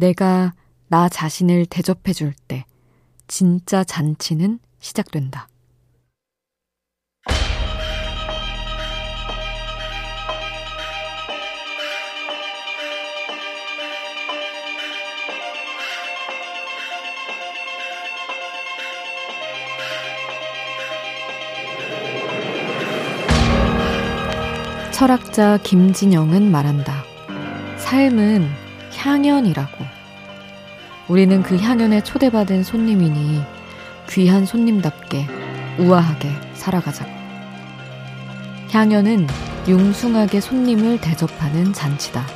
내가 나 자신을 대접해 줄 때 진짜 잔치는 시작된다. 철학자 김진영은 말한다. 삶은 향연이라고. 우리는 그 향연에 초대받은 손님이니 귀한 손님답게 우아하게 살아가자고. 향연은 융숭하게 손님을 대접하는 잔치다.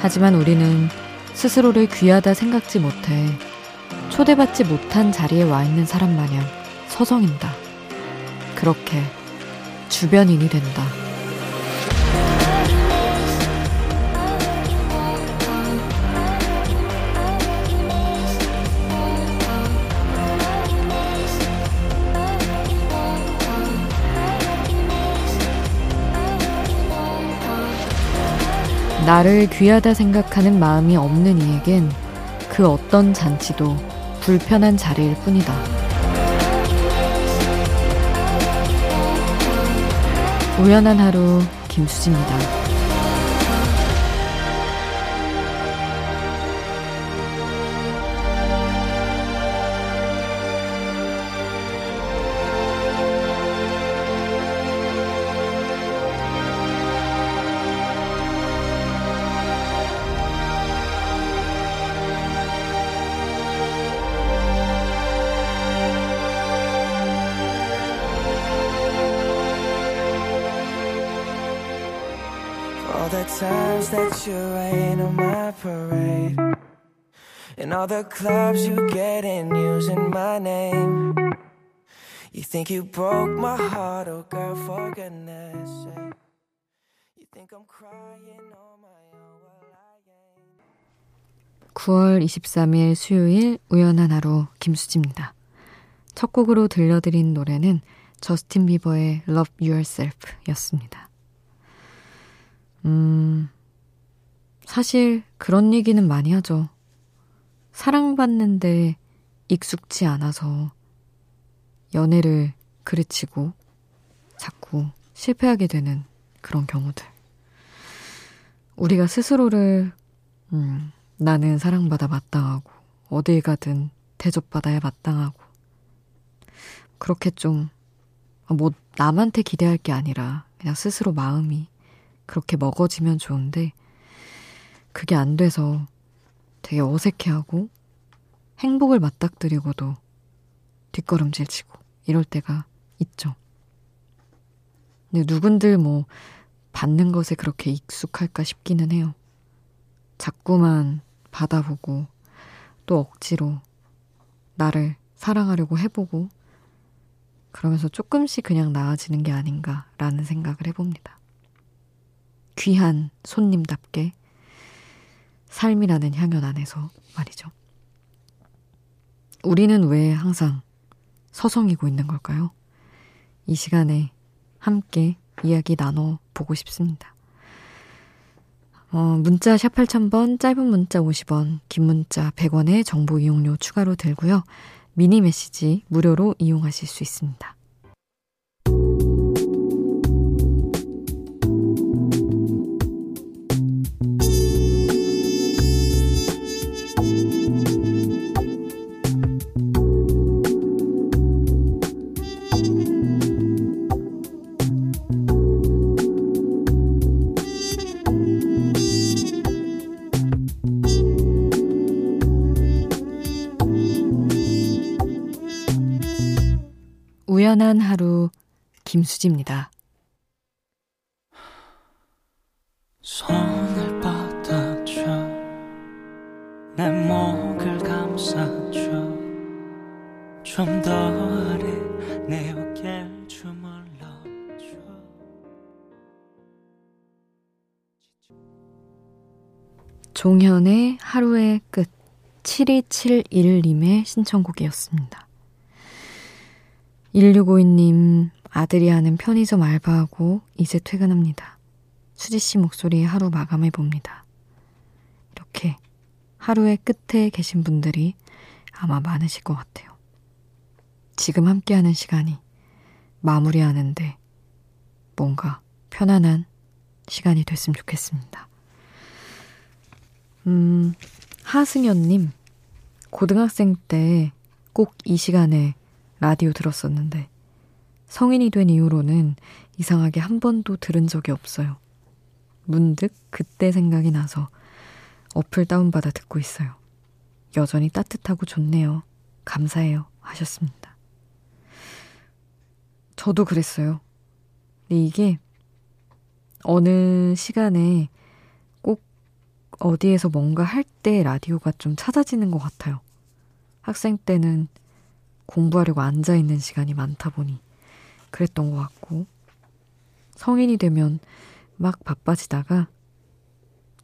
하지만 우리는 스스로를 귀하다 생각지 못해 초대받지 못한 자리에 와 있는 사람 마냥 서성인다. 그렇게 주변인이 된다. 나를 귀하다 생각하는 마음이 없는 이에겐 그 어떤 잔치도 불편한 자리일 뿐이다. 우연한 하루 김수지입니다. Times that you rain on my parade. And all the clubs you get in using my name. You think you broke my heart, oh girl, for goodness sake. You think I'm crying on my own, well I ain't. 9월 23일 수요일 우연한 하루 김수지입니다. 첫 곡으로 들려드린 노래는 저스틴 비버의 Love Yourself 였습니다. 음, 사실 그런 얘기는 많이 하죠. 사랑받는데 익숙치 않아서 연애를 그르치고 자꾸 실패하게 되는 그런 경우들. 우리가 스스로를, 음, 나는 사랑받아 마땅하고, 어딜 가든 대접받아야 마땅하고, 그렇게 좀, 뭐, 남한테 기대할 게 아니라, 그냥 스스로 마음이 그렇게 먹어지면 좋은데 그게 안 돼서 되게 어색해하고 행복을 맞닥뜨리고도 뒷걸음질 치고 이럴 때가 있죠. 근데 누군들 뭐 받는 것에 그렇게 익숙할까 싶기는 해요. 자꾸만 받아보고 또 억지로 나를 사랑하려고 해보고 그러면서 조금씩 그냥 나아지는 게 아닌가라는 생각을 해봅니다. 귀한 손님답게 삶이라는 향연 안에서 말이죠. 우리는 왜 항상 서성이고 있는 걸까요? 이 시간에 함께 이야기 나눠보고 싶습니다. 어, 문자 샵 8000번, 짧은 문자 50원, 긴 문자 100원의 정보 이용료 추가로 들고요. 미니 메시지 무료로 이용하실 수 있습니다. 우연한 하루 김수지입니다. 손을 뻗어줘 내 목을 감싸줘 좀 더 아래 내 어깨를 주물러줘 종현의 하루의 끝 7271님의 신청곡이었습니다. 1652님, 아들이 하는 편의점 알바하고 이제 퇴근합니다. 수지씨 목소리에 하루 마감해봅니다. 이렇게 하루의 끝에 계신 분들이 아마 많으실 것 같아요. 지금 함께하는 시간이 마무리하는데 뭔가 편안한 시간이 됐으면 좋겠습니다. 음, 하승연님, 고등학생 때 꼭 이 시간에 라디오 들었었는데, 성인이 된 이후로는 이상하게 한 번도 들은 적이 없어요. 문득 그때 생각이 나서 어플 다운받아 듣고 있어요. 여전히 따뜻하고 좋네요. 감사해요. 하셨습니다. 저도 그랬어요. 근데 이게 어느 시간에 꼭 어디에서 뭔가 할 때 라디오가 좀 찾아지는 것 같아요. 학생 때는 공부하려고 앉아있는 시간이 많다 보니 그랬던 것 같고, 성인이 되면 막 바빠지다가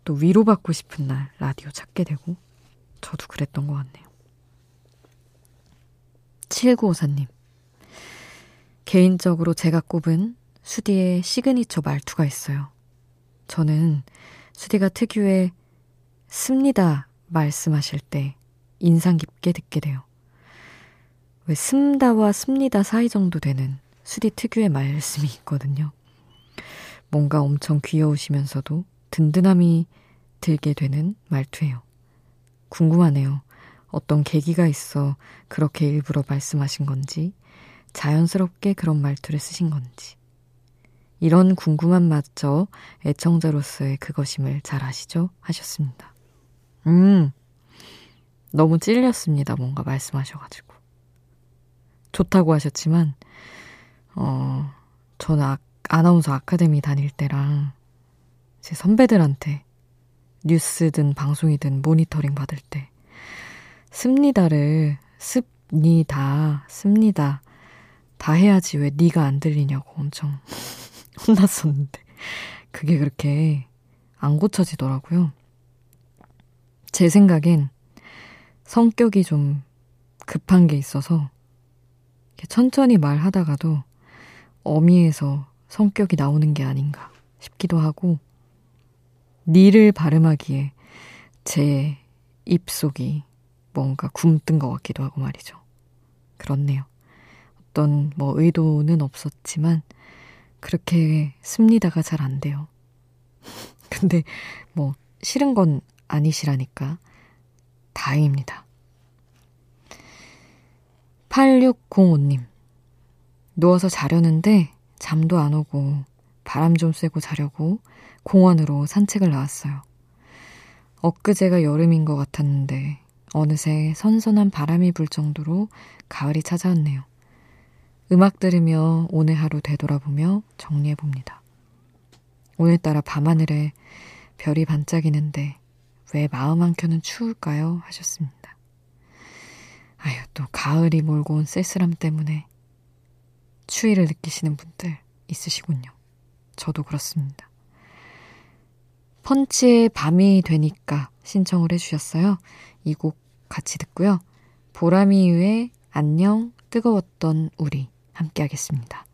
또 위로받고 싶은 날 라디오 찾게 되고, 저도 그랬던 것 같네요. 7954님. 개인적으로 제가 꼽은 수디의 시그니처 말투가 있어요. 저는 수디가 특유의 습니다 말씀하실 때 인상 깊게 듣게 돼요. 왜 습다와 습니다 사이 정도 되는 수디 특유의 말씀이 있거든요. 뭔가 엄청 귀여우시면서도 든든함이 들게 되는 말투예요. 궁금하네요. 어떤 계기가 있어 그렇게 일부러 말씀하신 건지, 자연스럽게 그런 말투를 쓰신 건지. 이런 궁금함마저 애청자로서의 그것임을 잘 아시죠? 하셨습니다. 음, 너무 찔렸습니다. 뭔가 말씀하셔가지고. 좋다고 하셨지만, 어, 저는 아, 아나운서 아카데미 다닐 때랑 제 선배들한테 뉴스든 방송이든 모니터링 받을 때, 습니다를 습니다, 습니다. 다 해야지 왜 네가 안 들리냐고 엄청 혼났었는데 그게 그렇게 안 고쳐지더라고요. 제 생각엔 성격이 좀 급한 게 있어서 천천히 말하다가도 어미에서 성격이 나오는 게 아닌가 싶기도 하고 니를 발음하기에 제 입속이 뭔가 굼뜬 것 같기도 하고 말이죠. 그렇네요. 어떤 뭐 의도는 없었지만 그렇게 씁니다가 잘 안 돼요. 근데 뭐 싫은 건 아니시라니까 다행입니다. 8605님. 누워서 자려는데 잠도 안 오고 바람 좀 쐬고 자려고 공원으로 산책을 나왔어요. 엊그제가 여름인 것 같았는데 어느새 선선한 바람이 불 정도로 가을이 찾아왔네요. 음악 들으며 오늘 하루 되돌아보며 정리해 봅니다. 오늘따라 밤하늘에 별이 반짝이는데 왜 마음 한 켠은 추울까요? 하셨습니다. 아유, 또 가을이 몰고 온 쓸쓸함 때문에 추위를 느끼시는 분들 있으시군요. 저도 그렇습니다. 펀치의 밤이 되니까 신청을 해주셨어요. 이 곡 같이 듣고요. 보라미유의 안녕 뜨거웠던 우리 함께 하겠습니다.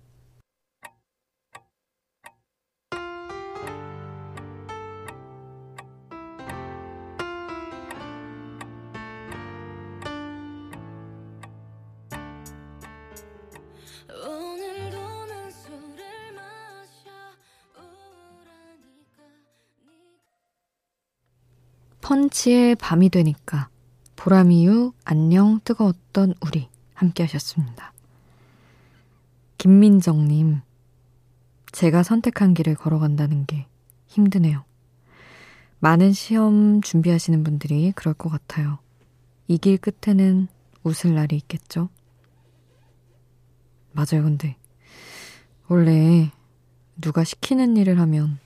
펀치의 밤이 되니까 보람이유 안녕 뜨거웠던 우리 함께 하셨습니다. 김민정님, 제가 선택한 길을 걸어간다는 게 힘드네요. 많은 시험 준비하시는 분들이 그럴 것 같아요. 이 길 끝에는 웃을 날이 있겠죠? 맞아요, 근데. 원래 누가 시키는 일을 하면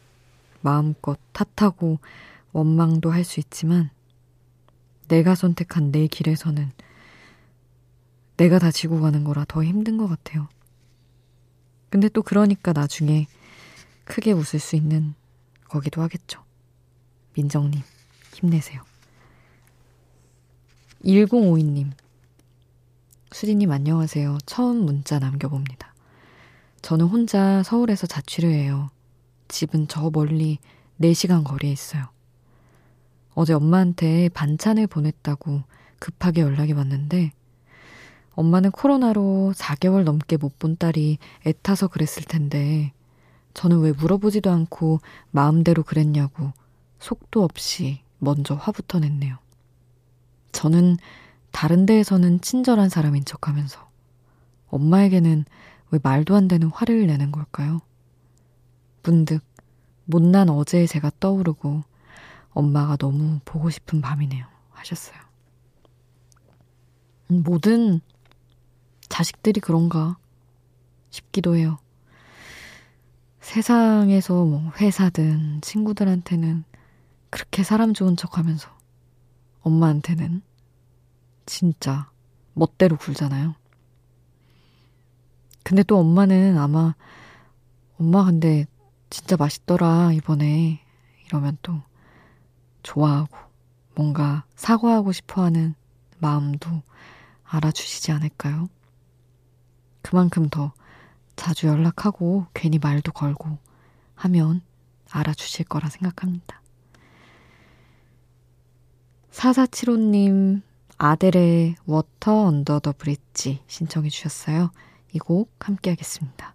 마음껏 탓하고 원망도 할 수 있지만 내가 선택한 내 길에서는 내가 다 지고 가는 거라 더 힘든 것 같아요. 근데 또 그러니까 나중에 크게 웃을 수 있는 거기도 하겠죠. 민정님, 힘내세요. 1052님, 수디님 안녕하세요. 처음 문자 남겨봅니다. 저는 혼자 서울에서 자취를 해요. 집은 저 멀리 4시간 거리에 있어요. 어제 엄마한테 반찬을 보냈다고 급하게 연락이 왔는데 엄마는 코로나로 4개월 넘게 못 본 딸이 애타서 그랬을 텐데 저는 왜 물어보지도 않고 마음대로 그랬냐고 속도 없이 먼저 화부터 냈네요. 저는 다른 데에서는 친절한 사람인 척 하면서 엄마에게는 왜 말도 안 되는 화를 내는 걸까요? 문득 못난 어제의 제가 떠오르고 엄마가 너무 보고 싶은 밤이네요. 하셨어요. 음, 모든 자식들이 그런가 싶기도 해요. 세상에서 뭐 회사든 친구들한테는 그렇게 사람 좋은 척 하면서 엄마한테는 진짜 멋대로 굴잖아요. 근데 또 엄마는 아마 엄마 근데 진짜 맛있더라 이번에 이러면 또 좋아하고 뭔가 사과하고 싶어 하는 마음도 알아주시지 않을까요? 그만큼 더 자주 연락하고 괜히 말도 걸고 하면 알아주실 거라 생각합니다. 4475님, 아델의 워터 언더 더 브릿지 신청해 주셨어요. 이 곡 함께 하겠습니다.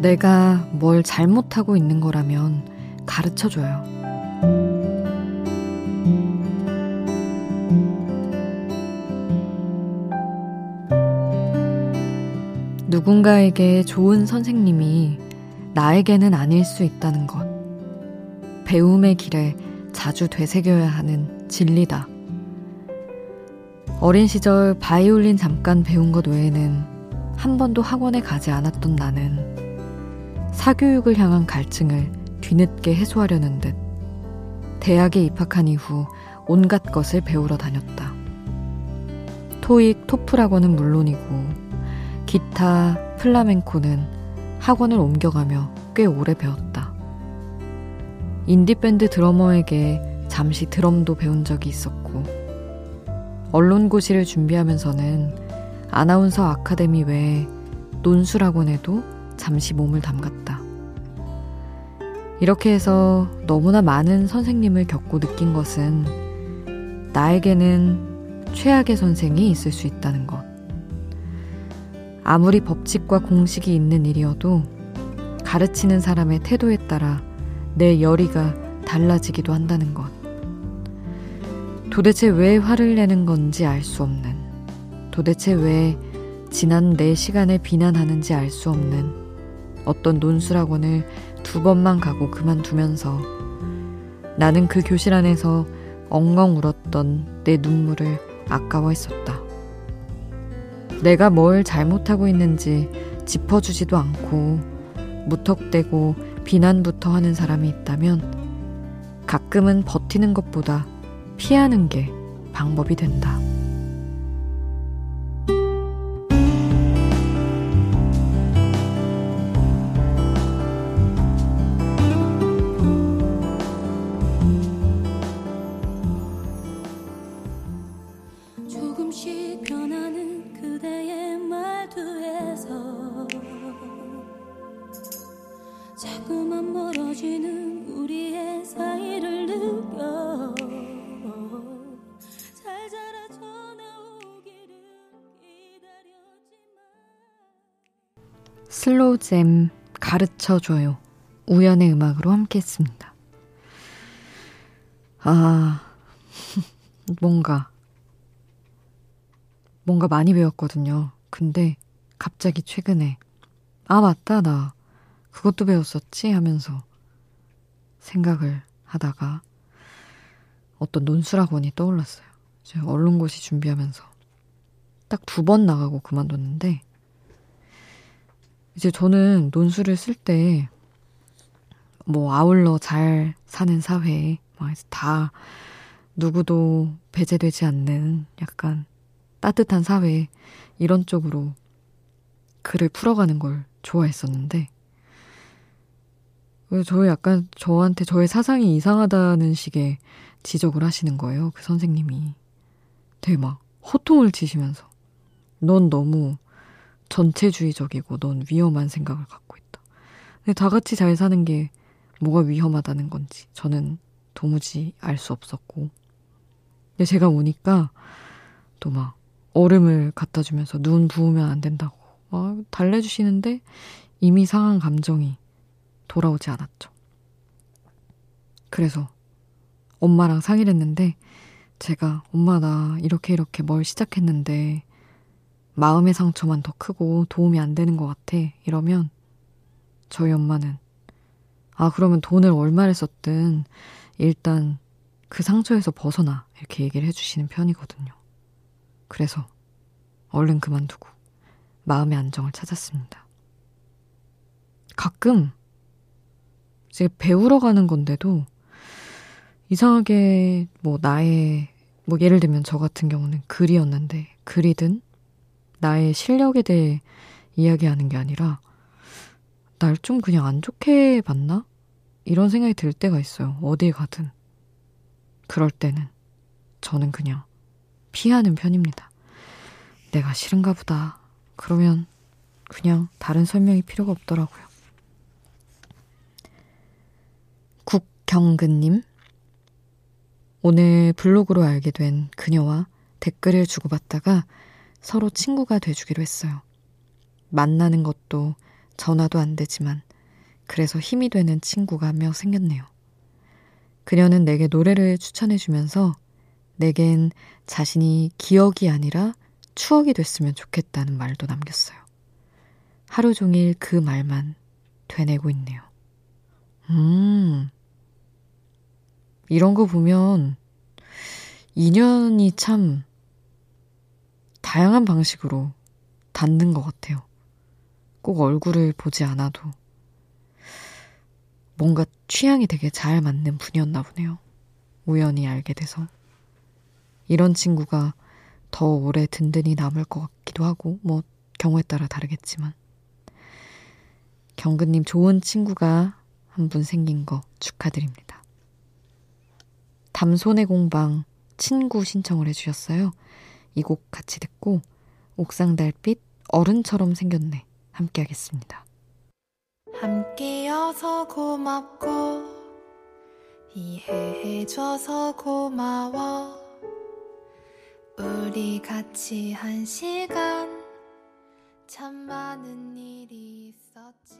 내가 뭘 잘못하고 있는 거라면 가르쳐 줘요. 누군가에게 좋은 선생님이 나에게는 아닐 수 있다는 것. 배움의 길에 자주 되새겨야 하는 진리다. 어린 시절 바이올린 잠깐 배운 것 외에는 한 번도 학원에 가지 않았던 나는 사교육을 향한 갈증을 뒤늦게 해소하려는 듯 대학에 입학한 이후 온갖 것을 배우러 다녔다. 토익, 토플 학원은 물론이고 기타, 플라멘코는 학원을 옮겨가며 꽤 오래 배웠다. 인디밴드 드러머에게 잠시 드럼도 배운 적이 있었고 언론고시를 준비하면서는 아나운서 아카데미 외에 논술학원에도 잠시 몸을 담갔다. 이렇게 해서 너무나 많은 선생님을 겪고 느낀 것은 나에게는 최악의 선생이 있을 수 있다는 것. 아무리 법칙과 공식이 있는 일이어도 가르치는 사람의 태도에 따라 내 열의가 달라지기도 한다는 것. 도대체 왜 화를 내는 건지 알 수 없는, 도대체 왜 지난 내 시간을 비난하는지 알 수 없는 어떤 논술학원을 두 번만 가고 그만두면서 나는 그 교실 안에서 엉엉 울었던 내 눈물을 아까워했었다. 내가 뭘 잘못하고 있는지 짚어주지도 않고 무턱대고 비난부터 하는 사람이 있다면 가끔은 버티는 것보다 피하는 게 방법이 된다. 슬로우잼 가르쳐줘요. 우연의 음악으로 함께 했습니다. 아, 뭔가, 뭔가 많이 배웠거든요. 근데 갑자기 최근에, 아, 맞다, 나 그것도 배웠었지 하면서 생각을 하다가 어떤 논술학원이 떠올랐어요. 제가 언론고시 준비하면서 딱 두 번 나가고 그만뒀는데 이제 저는 논술을 쓸 때 뭐 아울러 잘 사는 사회에 다 누구도 배제되지 않는 약간 따뜻한 사회 이런 쪽으로 글을 풀어가는 걸 좋아했었는데 저 약간 저한테 저의 사상이 이상하다는 식의 지적을 하시는 거예요. 그 선생님이 되게 막 호통을 치시면서 넌 너무 전체주의적이고 넌 위험한 생각을 갖고 있다. 근데 다 같이 잘 사는 게 뭐가 위험하다는 건지 저는 도무지 알 수 없었고. 근데 제가 오니까 또 막 얼음을 갖다 주면서 눈 부으면 안 된다고 막 달래주시는데 이미 상한 감정이 돌아오지 않았죠. 그래서 엄마랑 상의를 했는데 제가 엄마 나 이렇게 이렇게 뭘 시작했는데 마음의 상처만 더 크고 도움이 안 되는 것 같아. 이러면 저희 엄마는 아, 그러면 돈을 얼마를 썼든 일단 그 상처에서 벗어나. 이렇게 얘기를 해주시는 편이거든요. 그래서 얼른 그만두고 마음의 안정을 찾았습니다. 가끔 이제 배우러 가는 건데도 이상하게 뭐 나의 뭐 예를 들면 저 같은 경우는 글이었는데 글이든 나의 실력에 대해 이야기하는 게 아니라 날 좀 그냥 안 좋게 봤나? 이런 생각이 들 때가 있어요. 어딜 가든. 그럴 때는 저는 그냥 피하는 편입니다. 내가 싫은가 보다. 그러면 그냥 다른 설명이 필요가 없더라고요. 국경근님, 오늘 블로그로 알게 된 그녀와 댓글을 주고받다가 서로 친구가 돼주기로 했어요. 만나는 것도 전화도 안 되지만 그래서 힘이 되는 친구가 한 명 생겼네요. 그녀는 내게 노래를 추천해주면서 내겐 자신이 기억이 아니라 추억이 됐으면 좋겠다는 말도 남겼어요. 하루 종일 그 말만 되뇌고 있네요. 음, 이런 거 보면 인연이 참 다양한 방식으로 닿는 것 같아요. 꼭 얼굴을 보지 않아도 뭔가 취향이 되게 잘 맞는 분이었나 보네요. 우연히 알게 돼서. 이런 친구가 더 오래 든든히 남을 것 같기도 하고, 뭐, 경우에 따라 다르겠지만. 경근님 좋은 친구가 한 분 생긴 거 축하드립니다. 담손의 공방 친구 신청을 해주셨어요. 이 곡 같이 듣고 옥상 달빛 어른처럼 생겼네 함께 하겠습니다. 함께여서 고맙고 이해해줘서 고마워 우리 같이 한 시간 참 많은 일이 있었지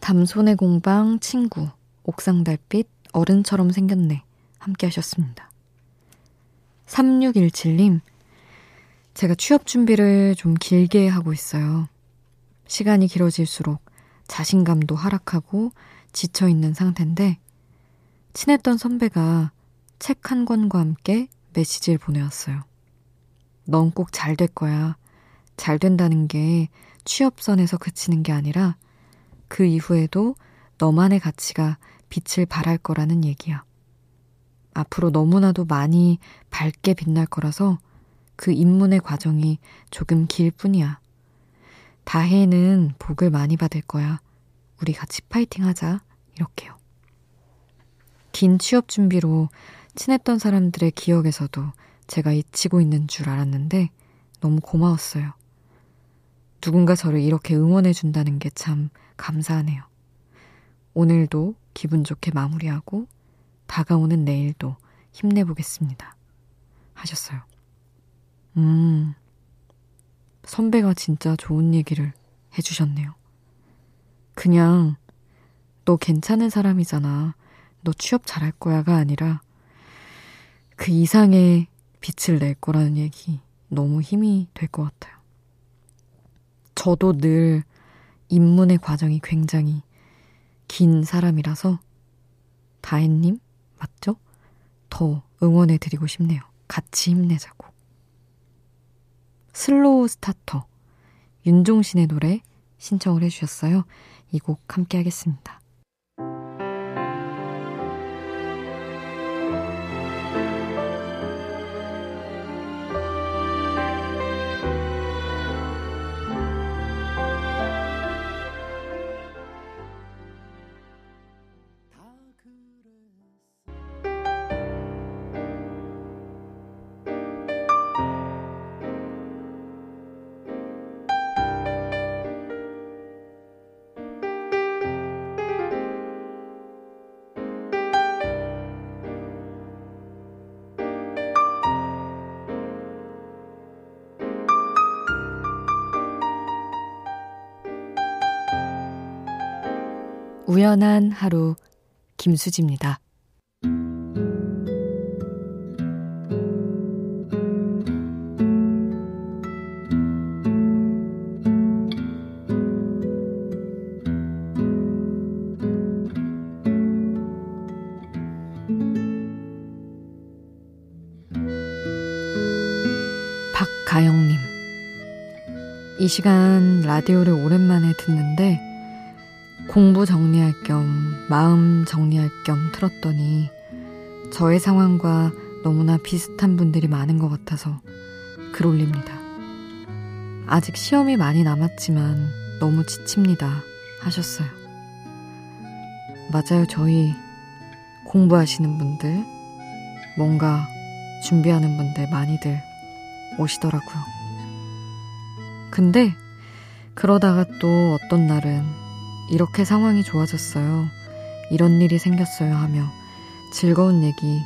담손의 공방 친구 옥상 달빛 어른처럼 생겼네. 함께 하셨습니다. 3617님, 제가 취업 준비를 좀 길게 하고 있어요. 시간이 길어질수록 자신감도 하락하고 지쳐 있는 상태인데, 친했던 선배가 책 한 권과 함께 메시지를 보내왔어요. 넌 꼭 잘 될 거야. 잘 된다는 게 취업선에서 그치는 게 아니라 그 이후에도 너만의 가치가 빛을 발할 거라는 얘기야. 앞으로 너무나도 많이 밝게 빛날 거라서 그 입문의 과정이 조금 길 뿐이야. 다혜는 복을 많이 받을 거야. 우리 같이 파이팅 하자. 이렇게요. 긴 취업 준비로 친했던 사람들의 기억에서도 제가 잊히고 있는 줄 알았는데 너무 고마웠어요. 누군가 저를 이렇게 응원해준다는 게 참 감사하네요. 오늘도 기분 좋게 마무리하고 다가오는 내일도 힘내보겠습니다. 하셨어요. 음, 선배가 진짜 좋은 얘기를 해주셨네요. 그냥 너 괜찮은 사람이잖아. 너 취업 잘할 거야가 아니라 그 이상의 빛을 낼 거라는 얘기 너무 힘이 될 것 같아요. 저도 늘 입문의 과정이 굉장히 긴 사람이라서 다혜님 맞죠? 더 응원해 드리고 싶네요. 같이 힘내자고. slow starter 윤종신의 노래 신청을 해주셨어요. 이 곡 함께 하겠습니다. 우연한 하루 김수지입니다. 박가영님. 이 시간 라디오를 오랜만에 듣는데 공부 정리할 겸 마음 정리할 겸 틀었더니 저의 상황과 너무나 비슷한 분들이 많은 것 같아서 글 올립니다. 아직 시험이 많이 남았지만 너무 지칩니다. 하셨어요. 맞아요. 저희 공부하시는 분들, 뭔가 준비하는 분들 많이들 오시더라고요. 근데 그러다가 또 어떤 날은 이렇게 상황이 좋아졌어요. 이런 일이 생겼어요 하며 즐거운 얘기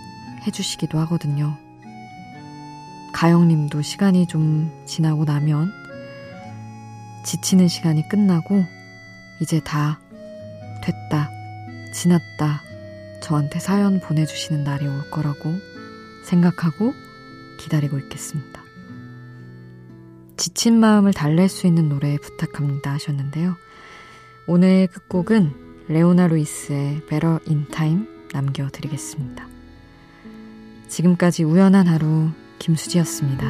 해주시기도 하거든요. 가영님도 시간이 좀 지나고 나면 지치는 시간이 끝나고 이제 다 됐다, 지났다, 저한테 사연 보내주시는 날이 올 거라고 생각하고 기다리고 있겠습니다. 지친 마음을 달랠 수 있는 노래 부탁합니다 하셨는데요. 오늘 끝곡은 레오나 루이스의 Better in Time 남겨드리겠습니다. 지금까지 우연한 하루 김수지였습니다.